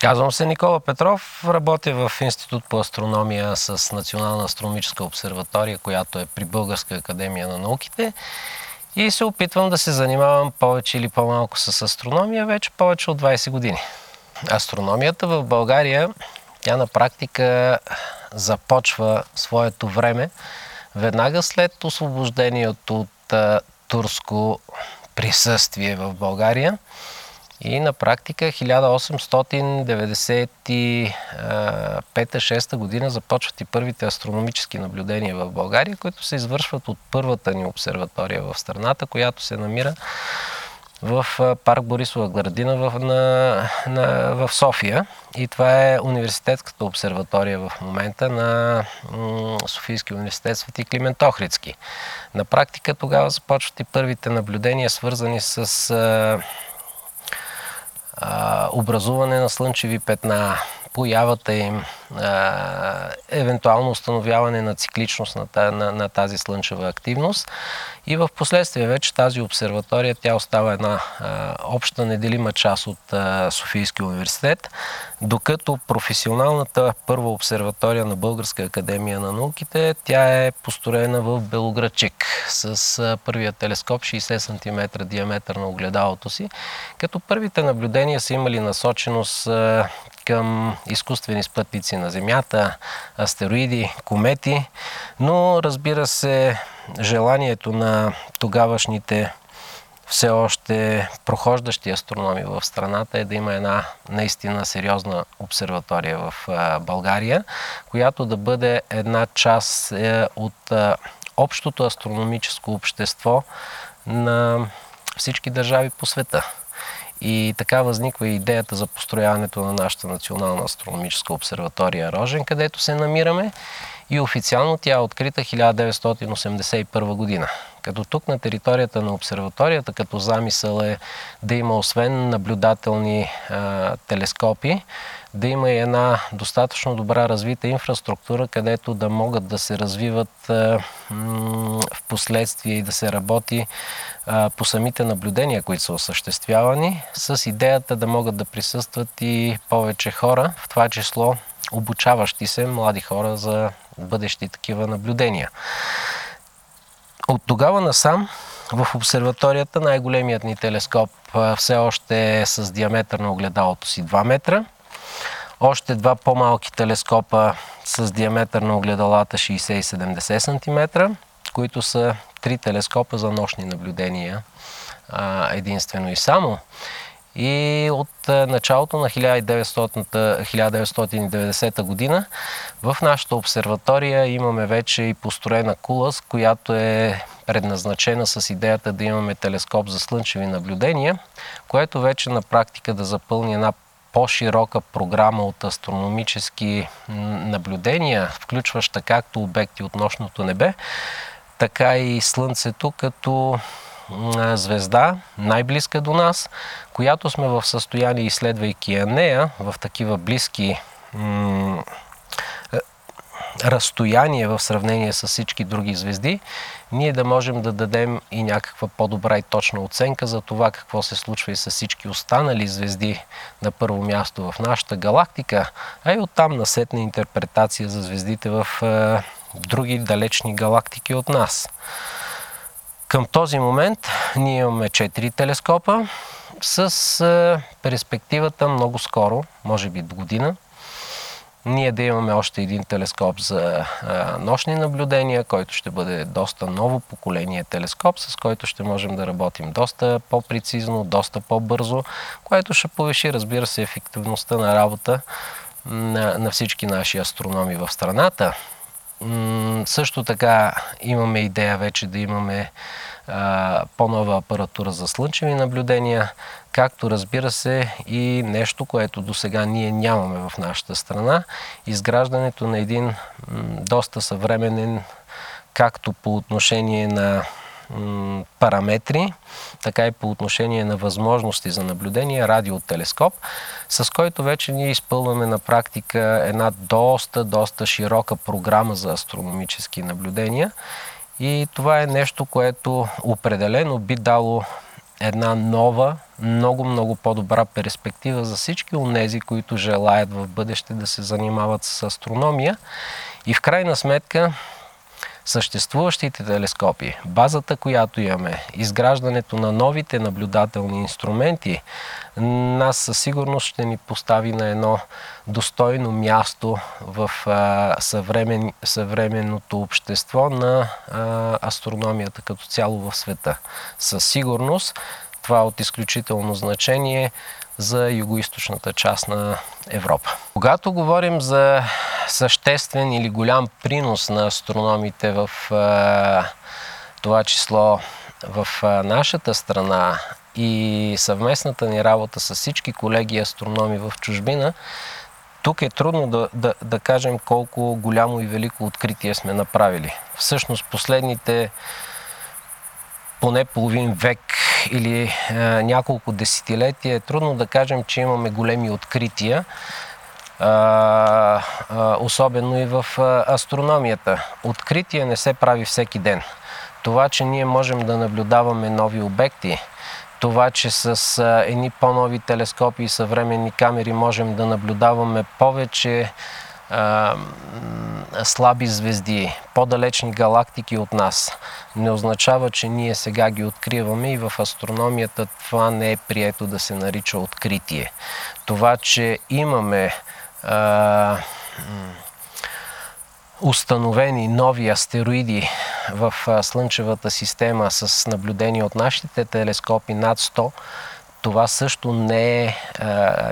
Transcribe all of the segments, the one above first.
Казвам се Никола Петров, работя в Институт по астрономия с Национална астрономическа обсерватория, която е при Българска академия на науките и се опитвам да се занимавам повече или по-малко с астрономия вече повече от 20 години. Астрономията в България, тя на практика започва своето време веднага след освобождението от турско присъствие в България – и на практика 1895-6 година започват и първите астрономически наблюдения в България, които се извършват от първата ни обсерватория в страната, която се намира в парк Борисова градина в, на, на, в София. И това е университетската обсерватория в момента на Софийския университет Свети Климент Охридски. На практика тогава започват и първите наблюдения, свързани с образуване на слънчеви петна, появата им, евентуално установяване на цикличност на, на, на тази слънчева активност. И в последствие вече тази обсерватория, тя остава една а, обща неделима част от а, Софийския университет, докато професионалната първа обсерватория на Българска академия на науките, тя е построена в Белоградчик с а, първия телескоп 60 см диаметър на огледалото си, като първите наблюдения са имали насоченост а, към изкуствени спътници на Земята, астероиди, комети, но разбира се, желанието на тогавашните все още прохождащи астрономи в страната е да има една наистина сериозна обсерватория в България, която да бъде една част е, от общото астрономическо общество на всички държави по света. И така възниква идеята за построяването на нашата национална астрономическа обсерватория Рожен, където се намираме. И официално тя е открита 1981 година. Като тук на територията на обсерваторията, като замисъл е да има освен наблюдателни а, телескопи, да има и една достатъчно добра развита инфраструктура, където да могат да се развиват а, м- последствие и да се работи а, по самите наблюдения, които са осъществявани, с идеята да могат да присъстват и повече хора, в това число обучаващи се млади хора за бъдещи такива наблюдения. От тогава насам в обсерваторията най-големият ни телескоп все още е с диаметър на огледалото си 2 метра. Още два по-малки телескопа с диаметър на огледалата 60 и 70 см, които са три телескопа за нощни наблюдения единствено и само. И от началото на 1990 година в нашата обсерватория имаме вече и построена кула, с която е предназначена с идеята да имаме телескоп за слънчеви наблюдения, което вече на практика да запълни една по-широка програма от астрономически наблюдения, включваща както обекти от нощното небе, така и Слънцето като звезда, най-близка до нас, която сме в състояние, изследвайки я нея в такива близки м- разстояние в сравнение с всички други звезди, ние да можем да дадем и някаква по-добра и точна оценка за това какво се случва и с всички останали звезди на първо място в нашата галактика, а и оттам насетна интерпретация за звездите в други далечни галактики от нас. Към този момент ние имаме 4 телескопа с е, перспективата много скоро, може би до година, ние да имаме още един телескоп за а, нощни наблюдения, който ще бъде доста ново поколение телескоп, с който ще можем да работим доста по-прецизно, доста по-бързо, което ще повиши, разбира се, ефективността на работа на, на всички наши астрономи в страната. М- също така имаме идея вече да имаме по-нова апаратура за слънчеви наблюдения, както разбира се и нещо, което до сега ние нямаме в нашата страна, изграждането на един доста съвременен, както по отношение на параметри, така и по отношение на възможности за наблюдение, радиотелескоп, с който вече ние изпълваме на практика една доста, доста широка програма за астрономически наблюдения. И това е нещо, което определено би дало една нова, много, много по-добра перспектива за всички онези, които желаят в бъдеще да се занимават с астрономия. И в крайна сметка съществуващите телескопи, базата, която имаме, изграждането на новите наблюдателни инструменти, нас със сигурност ще ни постави на едно достойно място в а, съвремен, съвременното общество на а, астрономията като цяло в света. Със сигурност това е от изключително значение за югоисточната част на Европа. Когато говорим за съществен или голям принос на астрономите в това число в нашата страна и съвместната ни работа с всички колеги астрономи в чужбина, тук е трудно да, да, да кажем колко голямо и велико откритие сме направили. Всъщност последните поне половин век или е, няколко десетилетия е трудно да кажем, че имаме големи открития, е, е, особено и в е, астрономията. Откритие не се прави всеки ден. Това, че ние можем да наблюдаваме нови обекти, това, че с е, едни по-нови телескопи и съвременни камери можем да наблюдаваме повече слаби звезди, по-далечни галактики от нас, не означава, че ние сега ги откриваме и в астрономията това не е прието да се нарича откритие. Това, че имаме а, установени нови астероиди в Слънчевата система с наблюдение от нашите телескопи над 100, това също не е а,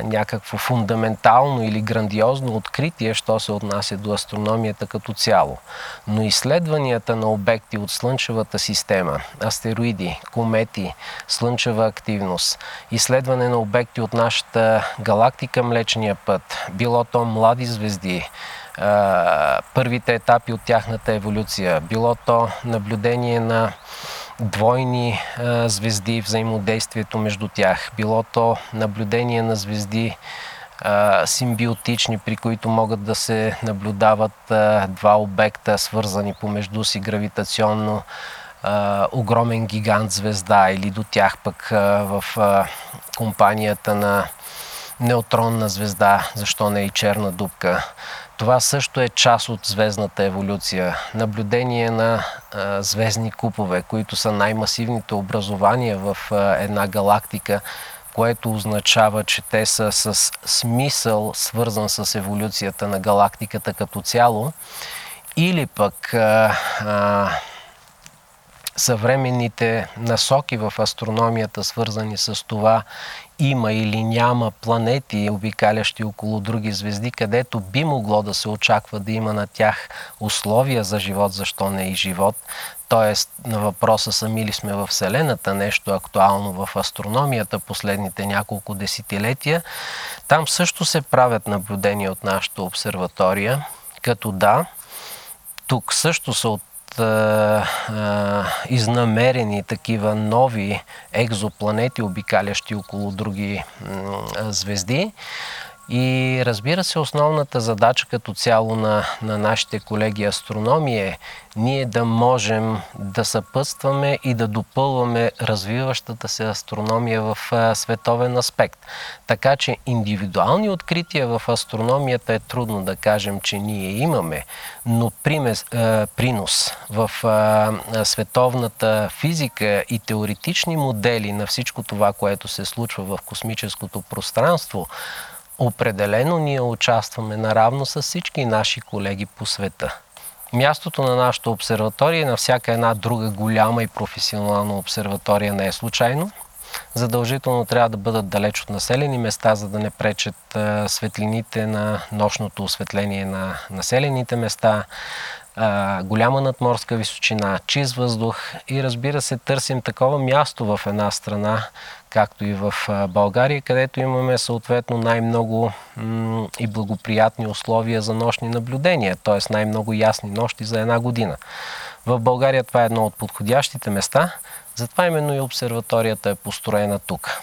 някакво фундаментално или грандиозно откритие, що се отнася до астрономията като цяло. Но изследванията на обекти от Слънчевата система, астероиди, комети, слънчева активност, изследване на обекти от нашата галактика Млечния път, било то млади звезди, първите етапи от тяхната еволюция, било то наблюдение на двойни а, звезди, взаимодействието между тях. Било то наблюдение на звезди а, симбиотични, при които могат да се наблюдават а, два обекта, свързани помежду си гравитационно, а, огромен гигант звезда или до тях пък а, в а, компанията на неутронна звезда, защо не и черна дупка. Това също е част от звездната еволюция. Наблюдение на а, звездни купове, които са най-масивните образования в а, една галактика, което означава, че те са с смисъл, свързан с еволюцията на галактиката като цяло. Или пък а, съвременните насоки в астрономията, свързани с това има или няма планети, обикалящи около други звезди, където би могло да се очаква да има на тях условия за живот, защо не и живот. Тоест, на въпроса сами ли сме в Вселената, нещо актуално в астрономията последните няколко десетилетия, там също се правят наблюдения от нашата обсерватория, като да, тук също са от изнамерени такива нови екзопланети, обикалящи около други звезди. И разбира се, основната задача като цяло на, на нашите колеги астрономи е ние да можем да съпътстваме и да допълваме развиващата се астрономия в а, световен аспект. Така че индивидуални открития в астрономията е трудно да кажем, че ние имаме, но примес, а, принос в а, световната физика и теоретични модели на всичко това, което се случва в космическото пространство, Определено ние участваме наравно с всички наши колеги по света. Мястото на нашата обсерватория и на всяка една друга голяма и професионална обсерватория не е случайно. Задължително трябва да бъдат далеч от населени места, за да не пречат светлините на нощното осветление на населените места. Голяма надморска височина, чист въздух и разбира се търсим такова място в една страна, както и в България, където имаме съответно най-много и благоприятни условия за нощни наблюдения, т.е. най-много ясни нощи за една година. В България това е едно от подходящите места, затова именно и обсерваторията е построена тук.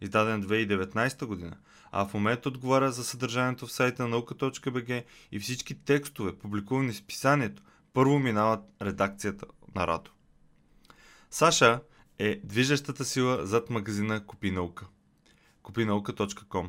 издаден 2019 година, а в момента отговаря за съдържанието в сайта на наука.бг и всички текстове, публикувани в писанието, първо минават редакцията на Радо. Саша е движещата сила зад магазина Купи наука. Купинаука.com